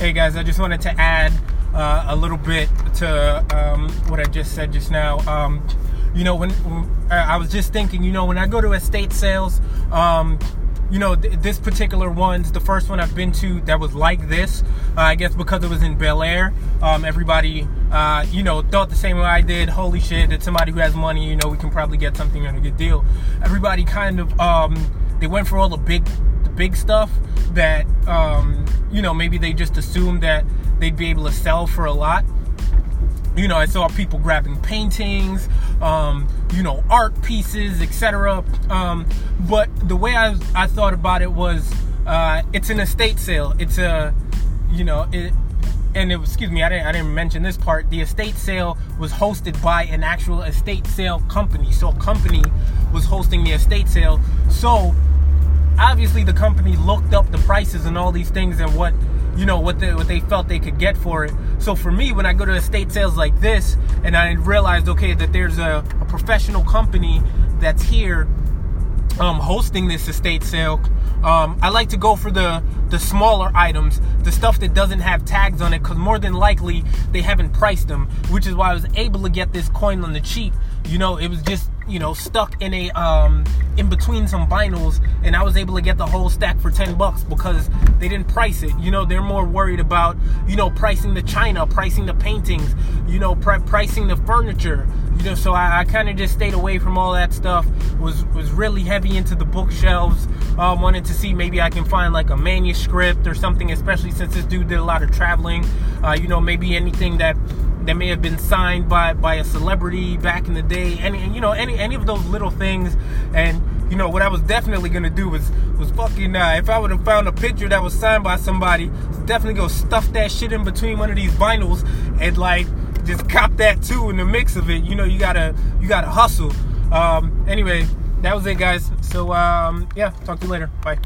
Hey guys, I just wanted to add uh, a little bit to um, what I just said just now. Um, you know, when, when, I was just thinking, you know, when I go to estate sales, um, you know, th- this particular one's the first one I've been to that was like this. Uh, I guess because it was in Bel Air, um, everybody, uh, you know, thought the same way I did. Holy shit, it's somebody who has money. You know, we can probably get something on a good deal. Everybody kind of, um, they went for all the big, big stuff that, um, you know, maybe they just assumed that they'd be able to sell for a lot you know, I saw people grabbing paintings, um, you know, art pieces, etc. Um, but the way I, I thought about it was, uh, it's an estate sale. It's a, you know, it, and it excuse me, I didn't, I didn't mention this part. The estate sale was hosted by an actual estate sale company. So a company was hosting the estate sale. So obviously the company looked up the prices and all these things and what you know what they what they felt they could get for it. So for me, when I go to estate sales like this, and I realized okay that there's a, a professional company that's here um, hosting this estate sale. Um, I like to go for the the smaller items, the stuff that doesn't have tags on it, because more than likely they haven't priced them. Which is why I was able to get this coin on the cheap. You know, it was just you know stuck in a um, in between some vinyls, and I was able to get the whole stack for ten bucks because they didn't price it. You know, they're more worried about you know pricing the china, pricing the paintings, you know, pricing the furniture. You know, so I, I kind of just stayed away from all that stuff. Was was really heavy into the bookshelves. Um, wanted to see maybe I can find like a manuscript or something, especially since this dude did a lot of traveling. Uh, you know, maybe anything that that may have been signed by by a celebrity back in the day. Any you know any any of those little things. And you know what I was definitely gonna do was was fucking uh, if I would have found a picture that was signed by somebody, definitely go stuff that shit in between one of these vinyls and like just cop that too in the mix of it. You know you gotta you gotta hustle. Um, anyway, that was it, guys. So um, yeah, talk to you later. Bye.